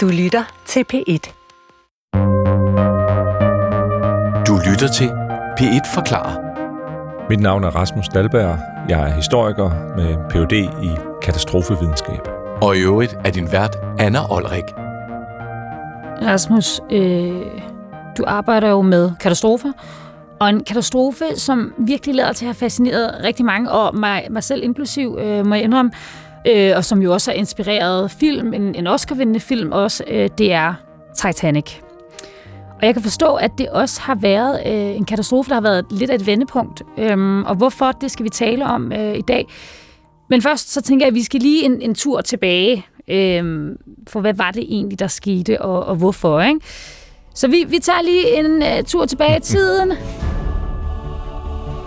Du lytter til P1. Du lytter til P1 Forklarer. Mit navn er Rasmus Dalberg. Jeg er historiker med Ph.D. i katastrofevidenskab. Og i øvrigt er din vært Anna Olrik. Rasmus, øh, du arbejder jo med katastrofer, og en katastrofe, som virkelig lader til at have fascineret rigtig mange, og mig, mig selv inklusiv, øh, må jeg indrømme, øh, og som jo også har inspireret film, en, en Oscar-vindende film også, øh, det er Titanic. Og jeg kan forstå, at det også har været øh, en katastrofe, der har været lidt af et vendepunkt. Øhm, og hvorfor, det skal vi tale om øh, i dag. Men først så tænker jeg, at vi skal lige en, en tur tilbage. Øhm, for hvad var det egentlig, der skete, og, og hvorfor, ikke? Så vi, vi tager lige en uh, tur tilbage i tiden.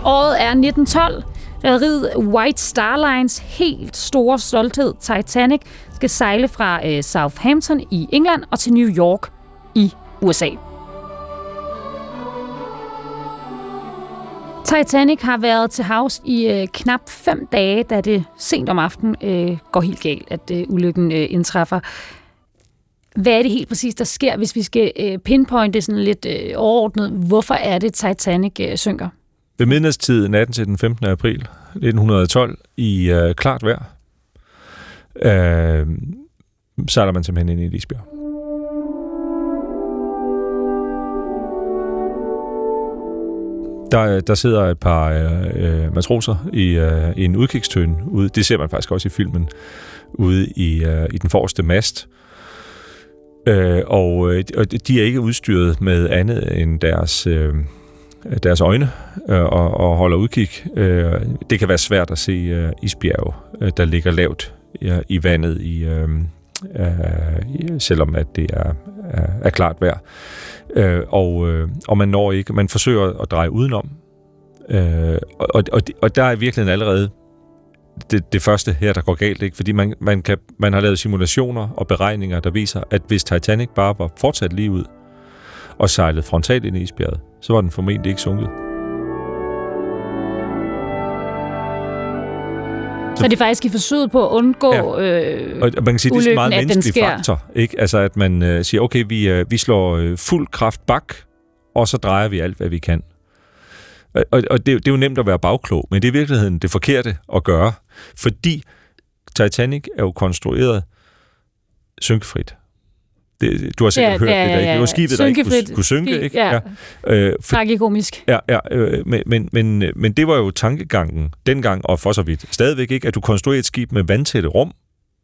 Året er 1912. Rederiet White Star Lines helt store stolthed Titanic skal sejle fra øh, Southampton i England og til New York i USA. Titanic har været til havs i øh, knap fem dage, da det sent om aftenen øh, går helt galt, at øh, ulykken øh, indtræffer. Hvad er det helt præcis, der sker, hvis vi skal øh, pinpointe sådan lidt øh, overordnet? Hvorfor er det, Titanic øh, synker? Ved midnatstid natten til den 15. april 1912 i øh, klart vejr, øh, sejler man simpelthen ind i et isbjerg. Der, øh, der sidder et par øh, øh, matroser i, øh, i en udkigstøn ude. Det ser man faktisk også i filmen ude i, øh, i den forreste mast. Øh, og, øh, og de er ikke udstyret med andet end deres, øh, Øh, deres øjne øh, og, og holder udkig. Øh, det kan være svært at se øh, isbjerge, øh, der ligger lavt ja, i vandet, i, øh, øh, selvom at det er, er, er klart vejr. Øh, og, øh, og man når ikke, man forsøger at dreje udenom. Øh, og, og, og der er virkelig allerede det, det første her, der går galt, ikke? fordi man, man, kan, man har lavet simulationer og beregninger, der viser, at hvis Titanic bare var fortsat lige ud og sejlet frontalt ind i isbjerget, så var den formentlig ikke sunket. Så det er faktisk i forsøget på at undgå ja. øh, og man kan sige, ulykken, det er en meget menneskelig faktor. Ikke? Altså at man øh, siger, okay, vi, øh, vi slår øh, fuld kraft bak, og så drejer vi alt, hvad vi kan. Og, og det, det er jo nemt at være bagklog, men det er i virkeligheden det forkerte at gøre, fordi Titanic er jo konstrueret synkefrit. Det, du har sikkert ja, hørt ja, ja, det der, ikke? Det var skibet, der ikke kunne, kunne synke, ikke? Ja. ja. Øh, for, Tragikomisk. Ja, ja øh, men, men, men, men det var jo tankegangen dengang, og for så vidt stadigvæk ikke, at du konstruerer et skib med vandtætte rum,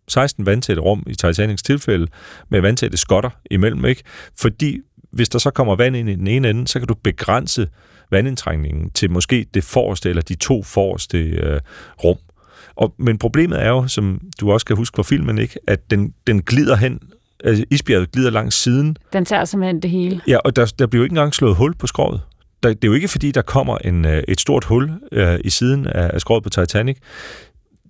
16 vandtætte rum i Titanics tilfælde, med vandtætte skotter imellem, ikke? Fordi hvis der så kommer vand ind i den ene ende, så kan du begrænse vandindtrængningen til måske det forreste eller de to forreste øh, rum. Og, men problemet er jo, som du også kan huske fra filmen, ikke, at den, den glider hen altså isbjerget glider langs siden. Den tager simpelthen det hele. Ja, og der, der bliver jo ikke engang slået hul på skroget. Der, det er jo ikke, fordi der kommer en, øh, et stort hul øh, i siden af, af skroget på Titanic.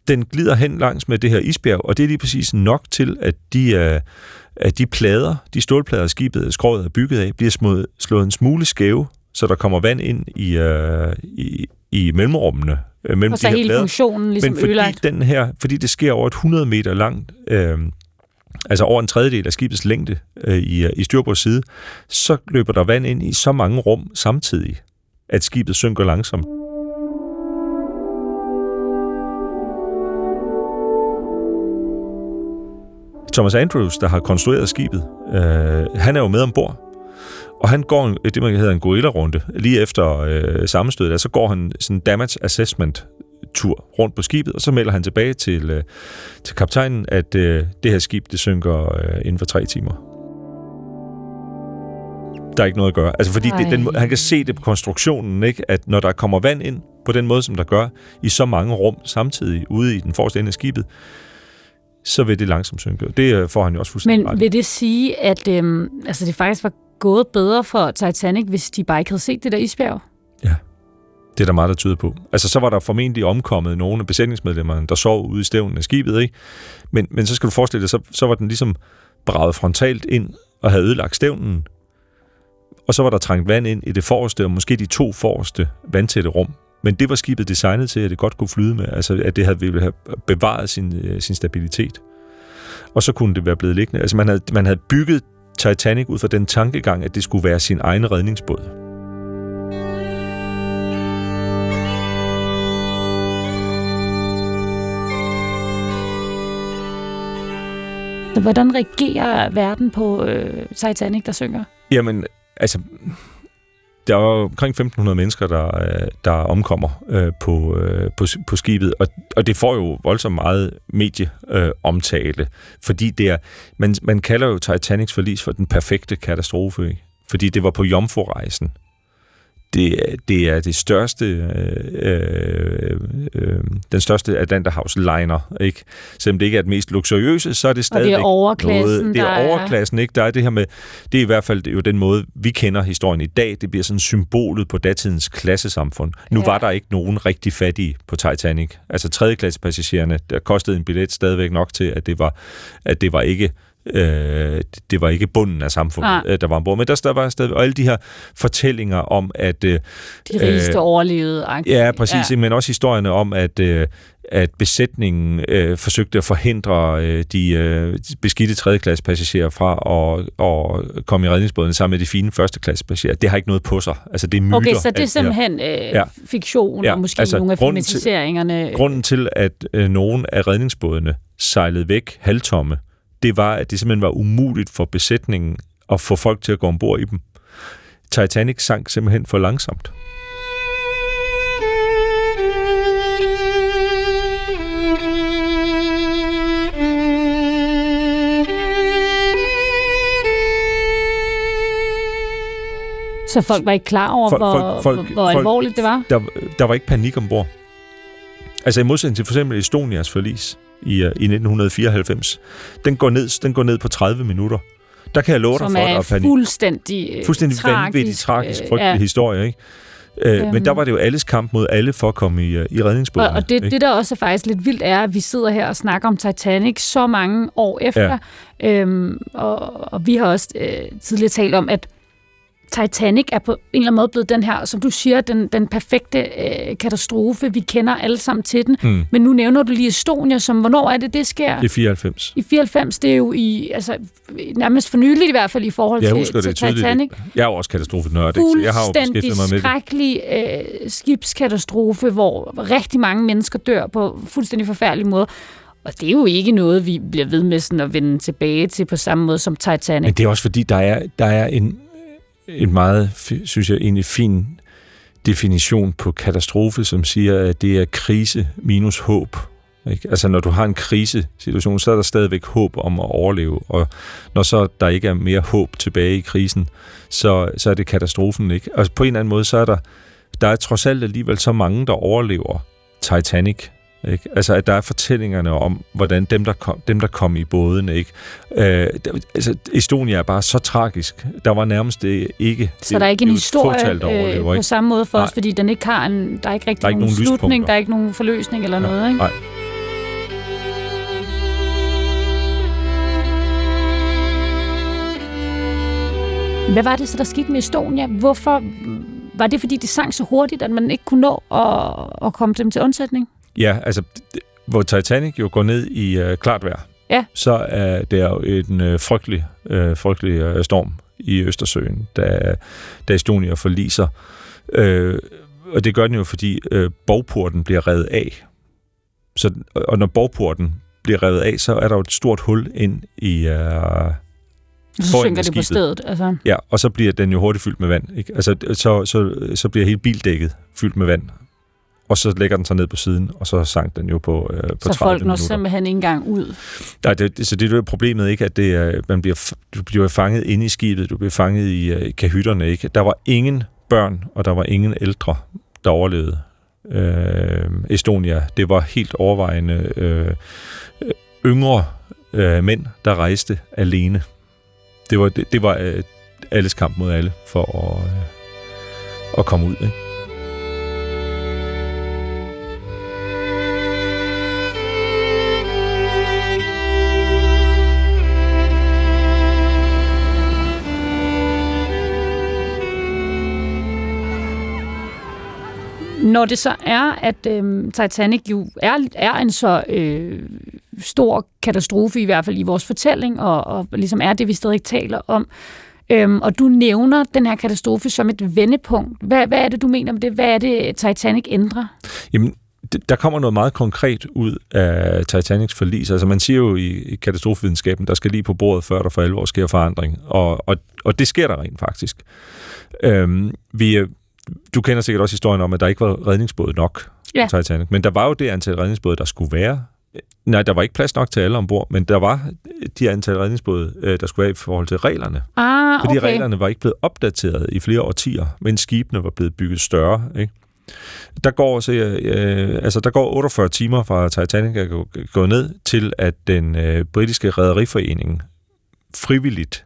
Den glider hen langs med det her isbjerg, og det er lige præcis nok til, at de, øh, at de plader, de stålplader, skibet skroget er bygget af, bliver smået, slået en smule skæve, så der kommer vand ind i, øh, i, i mellemrummene øh, mellem og så de hele plader. funktionen ligesom Men fordi, ødelagt. den her, fordi det sker over et 100 meter langt øh, altså over en tredjedel af skibets længde øh, i, øh, i styrbords side, så løber der vand ind i så mange rum samtidig, at skibet synker langsomt. Thomas Andrews, der har konstrueret skibet, øh, han er jo med ombord. Og han går det, man hedder en gorilla-runde. Lige efter øh, sammenstødet, så går han sådan en damage assessment tur rundt på skibet, og så melder han tilbage til, øh, til kaptajnen, at øh, det her skib, det synker øh, inden for tre timer. Der er ikke noget at gøre. Altså, fordi det, den, han kan se det på konstruktionen, ikke? at når der kommer vand ind på den måde, som der gør, i så mange rum samtidig ude i den forreste ende af skibet, så vil det langsomt synke. Det øh, får han jo også fuldstændig Men vil det sige, at øhm, altså, det faktisk var gået bedre for Titanic, hvis de bare ikke havde set det der isbjerg? Ja. Det er der meget, der tyder på. Altså, så var der formentlig omkommet nogle af besætningsmedlemmerne, der sov ude i stævnen af skibet, ikke? Men, men så skal du forestille dig, så, så var den ligesom braget frontalt ind og havde ødelagt stævnen. Og så var der trængt vand ind i det forreste, og måske de to forreste vandtætte rum. Men det var skibet designet til, at det godt kunne flyde med, altså at det havde, ville have bevaret sin, øh, sin stabilitet. og så kunne det være blevet liggende. Altså man havde, man havde bygget Titanic ud fra den tankegang, at det skulle være sin egen redningsbåd. Hvordan reagerer verden på øh, Titanic, der synger? Jamen, altså, der var omkring 1.500 mennesker, der, øh, der omkommer øh, på, øh, på, på skibet, og, og det får jo voldsomt meget medieomtale, øh, fordi det er, man, man kalder jo Titanics forlis for den perfekte katastrofe, ikke? fordi det var på jomfrurejsen det, det er det største, øh, øh, den største Atlanterhavs-liner, ikke? Selvom det ikke er det mest luksuriøse, så er det stadig det er overklassen, noget, det er overklassen, ikke? Der er det her med, det er i hvert fald jo den måde, vi kender historien i dag, det bliver sådan symbolet på datidens klassesamfund. Nu ja. var der ikke nogen rigtig fattige på Titanic. Altså tredjeklassepassagererne, der kostede en billet stadigvæk nok til, at det var, at det var ikke Øh, det var ikke bunden af samfundet, ja. der var ombord. Men der, der var stadig, og alle de her fortællinger om, at... Øh, de rigeste øh, overlevede. Ja, præcis. Ja. Men også historierne om, at... Øh, at besætningen øh, forsøgte at forhindre øh, de øh, beskidte tredjeklasse passagerer fra at, at komme i redningsbåden sammen med de fine førsteklasse passagerer. Det har ikke noget på sig. Altså, det er myter. Okay, så det er simpelthen øh, ja. fiktion ja. og måske altså, nogle af filmatiseringerne. Til, grunden til, at øh, nogle af redningsbådene sejlede væk halvtomme, det var, at det simpelthen var umuligt for besætningen at få folk til at gå ombord i dem. Titanic sank simpelthen for langsomt. Så folk var ikke klar over, folk, hvor, folk, hvor, hvor alvorligt det var? Der, der var ikke panik ombord. Altså i modsætning til for eksempel Estonias forlis, i, uh, i 1994. Den går, ned, den går ned på 30 minutter. Der kan jeg love Som dig for, at der er fuldstændig, øh, fuldstændig tragisk, vanvittig, tragisk, frygtelig ja. historie, ikke? Øh, øhm. Men der var det jo alles kamp mod alle for at komme i, i redningsbåden. Og, og det, det, der også er faktisk lidt vildt, er, at vi sidder her og snakker om Titanic så mange år efter. Ja. Øhm, og, og vi har også øh, tidligere talt om, at Titanic er på en eller anden måde blevet den her, som du siger, den, den perfekte øh, katastrofe. Vi kender alle sammen til den. Mm. Men nu nævner du lige Estonia, som hvornår er det, det sker? I 94. I 94, det er jo i, altså, nærmest for nyligt i hvert fald i forhold jeg til, husker til det Titanic. Jeg er jo også katastrofenørd. Jeg har jo beskæftiget mig med det. skrækkelig øh, skibskatastrofe, hvor rigtig mange mennesker dør på fuldstændig forfærdelig måde. Og det er jo ikke noget, vi bliver ved med sådan at vende tilbage til på samme måde som Titanic. Men det er også fordi, der er, der er en en meget, synes jeg, egentlig fin definition på katastrofe, som siger, at det er krise minus håb. Ikke? Altså når du har en krisesituation, så er der stadigvæk håb om at overleve, og når så der ikke er mere håb tilbage i krisen, så, så er det katastrofen. Ikke? Og på en eller anden måde, så er der, der er trods alt alligevel så mange, der overlever Titanic, ikke? Altså, at der er fortællingerne om, hvordan dem, der kom, dem, der kom i båden, ikke? Øh, altså, Estonia er bare så tragisk. Der var nærmest det ikke... Så der er ikke en historie øh, på ikke? samme måde for Nej. os, fordi den ikke har en, der er ikke rigtig der er nogen, nogen slutning, der er ikke nogen forløsning eller ja. noget, ikke? Nej. Hvad var det så, der skete med Estonia? Hvorfor var det, fordi det sang så hurtigt, at man ikke kunne nå at, at komme dem til undsætning? Ja, altså, hvor Titanic jo går ned i uh, klart vejr, ja. så er det jo en uh, frygtelig, uh, frygtelig uh, storm i Østersøen, da, da Estonia forliser. Uh, og det gør den jo, fordi uh, borgporten bliver revet af. Så, og når borgporten bliver revet af, så er der jo et stort hul ind i... Uh, så synker det på stedet. Altså. Ja, og så bliver den jo hurtigt fyldt med vand. Ikke? Altså, så, så, så bliver hele bildækket fyldt med vand og så lægger den sig ned på siden, og så sank den jo på, øh, på 30 Så folk når simpelthen ikke engang ud? Nej, det, så det er jo problemet ikke, at det er, man bliver, du bliver fanget inde i skibet, du bliver fanget i uh, kahytterne. Ikke? Der var ingen børn, og der var ingen ældre, der overlevede øh, Estonia. Det var helt overvejende øh, yngre øh, mænd, der rejste alene. Det var, det, det var øh, alles kamp mod alle for at, øh, at komme ud. Ikke? Når det så er, at øh, Titanic jo er, er en så øh, stor katastrofe, i hvert fald i vores fortælling, og, og ligesom er det, vi stadig taler om. Øhm, og du nævner den her katastrofe som et vendepunkt. Hvad, hvad er det, du mener med det? Hvad er det, Titanic ændrer? Jamen, der kommer noget meget konkret ud af Titanics forlis. Altså man siger jo i, i katastrofevidenskaben, der skal lige på bordet, før der for alvor sker forandring. Og, og, og det sker der rent faktisk. Øhm, vi, du kender sikkert også historien om, at der ikke var redningsbåde nok ja. på Titanic. Men der var jo det antal redningsbåde, der skulle være. Nej, der var ikke plads nok til alle ombord, men der var de antal redningsbåde, øh, der skulle være i forhold til reglerne. Ah, Fordi okay. reglerne var ikke blevet opdateret i flere årtier, mens skibene var blevet bygget større. Ikke? Der går, så, øh, altså, der går 48 timer fra Titanic er gået ned, til at den øh, britiske rædderiforening frivilligt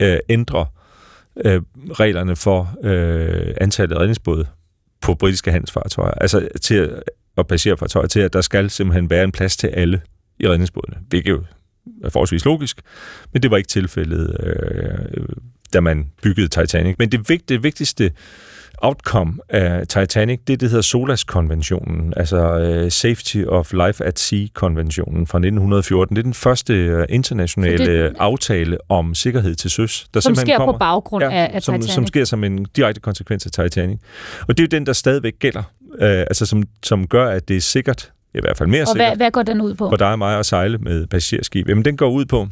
øh, ændrer øh, reglerne for øh, antallet af redningsbåde på britiske handelsfartøjer. Altså til at, og passagerfartøjer til, at der skal simpelthen være en plads til alle i redningsbådene, hvilket jo er forholdsvis logisk, men det var ikke tilfældet, øh, da man byggede Titanic. Men det, vigt, det vigtigste outcome af Titanic, det er det, der hedder SOLAS-konventionen, altså uh, Safety of Life at Sea-konventionen fra 1914. Det er den første uh, internationale det, aftale om sikkerhed til søs. Der som sker kommer, på baggrund ja, af, af som, Titanic. Som sker som en direkte konsekvens af Titanic. Og det er jo den, der stadigvæk gælder, uh, altså som, som gør, at det er sikkert, i hvert fald mere og sikkert. Og hvad, hvad går den ud på? For dig og mig at sejle med passagerskib. Jamen, den går ud på,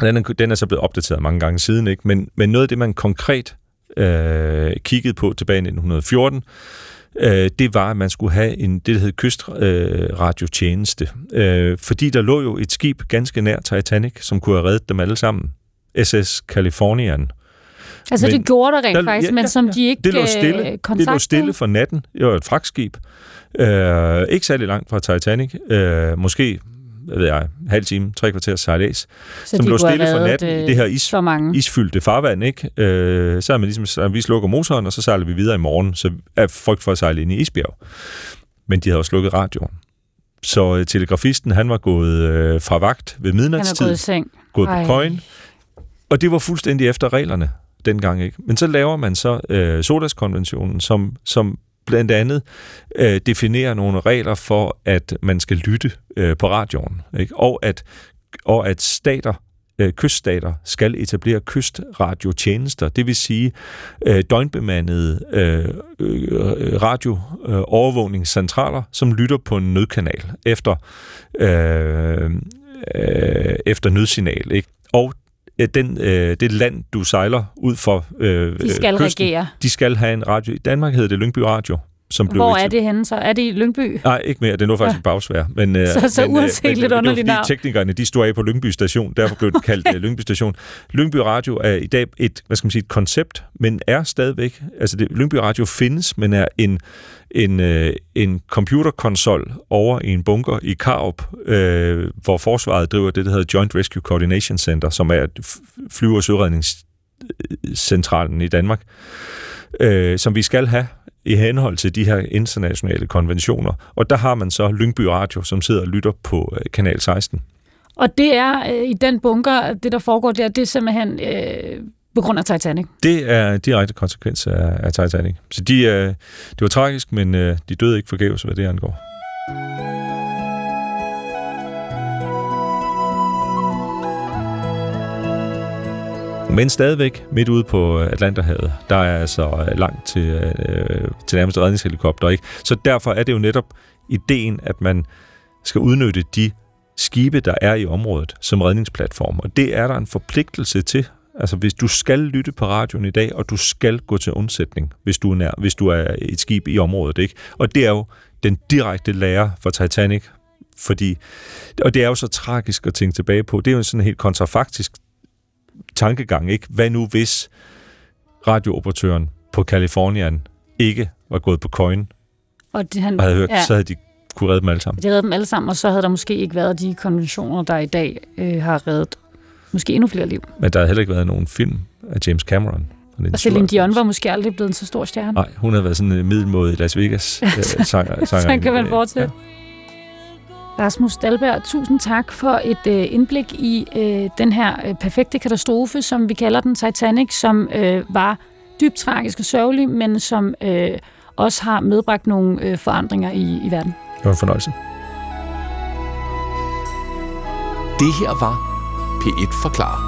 den er, den er så blevet opdateret mange gange siden, ikke? Men, men noget af det, man konkret øh, kiggede på tilbage i 1914, øh, det var, at man skulle have en, det, der hed kystradiotjeneste. Øh, øh, fordi der lå jo et skib ganske nær Titanic, som kunne have reddet dem alle sammen. SS Californian. Altså men, det gjorde der rent der, faktisk, ja, men som ja, de ikke det lå stille, kontaktede? Det lå stille for natten. Det var et fragtskib. Øh, ikke særlig langt fra Titanic. Øh, måske hvad ved jeg, halv time, tre kvarter sejlads, så som lå stille for natten i det her is, isfyldte farvand. Ikke? Øh, så er man ligesom, så vi slukker motoren, og så sejler vi videre i morgen, så er frygt for at sejle ind i isbjerg. Men de havde også slukket radioen. Så øh, telegrafisten, han var gået øh, fra vagt ved midnatstid. Han er gået i seng. Gået på køjen. Og det var fuldstændig efter reglerne dengang. ikke. Men så laver man så øh, Solas-konventionen, som, som blandt andet øh, definerer nogle regler for, at man skal lytte øh, på radioen, ikke? Og, at, og at stater øh, kyststater skal etablere kystradiotjenester, det vil sige øh, døgnbemandede øh, øh, radioovervågningscentraler, øh, som lytter på en nødkanal efter, øh, øh, efter nødsignal. Ikke? Og den, øh, det land, du sejler ud for øh, de skal kysten, regere. de skal have en radio. I Danmark hedder det Lyngby Radio. Som blev Hvor er det henne så? Er det i Lyngby? Nej, ikke mere. Det er nu faktisk ja. bagsvær. Men, øh, så så men, uanset men, lidt underligt navn. teknikerne, de stod af på Lyngby station. Derfor blev det kaldt øh, Lyngby station. Lyngby Radio er i dag et, hvad skal man sige, et koncept, men er stadigvæk, altså det, Lyngby Radio findes, men er en, en, øh, en computerkonsol over i en bunker i Karup, øh, hvor forsvaret driver det, der hedder Joint Rescue Coordination Center, som er flyve- og søredningscentralen i Danmark, øh, som vi skal have i henhold til de her internationale konventioner. Og der har man så Lyngby Radio, som sidder og lytter på øh, Kanal 16. Og det er øh, i den bunker, det der foregår der, det er simpelthen øh, på grund af Titanic? Det er direkte konsekvens af, af Titanic. Så de, øh, det var tragisk, men øh, de døde ikke forgæves, hvad det angår. Men stadigvæk midt ude på øh, Atlanterhavet, der er altså øh, langt til, øh, til nærmeste redningshelikopter. Ikke? Så derfor er det jo netop ideen, at man skal udnytte de skibe, der er i området, som redningsplatform. Og det er der en forpligtelse til. Altså hvis du skal lytte på radioen i dag, og du skal gå til undsætning, hvis du er, nær, hvis du er et skib i området. Ikke? Og det er jo den direkte lære for Titanic, fordi, og det er jo så tragisk at tænke tilbage på. Det er jo sådan helt kontrafaktisk tankegang, ikke? Hvad nu hvis radiooperatøren på Kalifornien ikke var gået på coin, og, det, han, og havde hørt, ja. så havde de kunne redde dem alle sammen. De redde dem alle sammen, og så havde der måske ikke været de konventioner, der i dag øh, har reddet måske endnu flere liv. Men der havde heller ikke været nogen film af James Cameron. Og Celine Dion var måske aldrig blevet en så stor stjerne. Nej, hun havde været sådan en middelmåde i Las Vegas. øh, sanger, sanger, så kan man fortsætte. Ja. Rasmus Dalberg, tusind tak for et øh, indblik i øh, den her øh, perfekte katastrofe, som vi kalder den Titanic, som øh, var dybt tragisk og sørgelig, men som øh, også har medbragt nogle øh, forandringer i, i verden. Det var en fornøjelse. Det her var P1 Forklarer.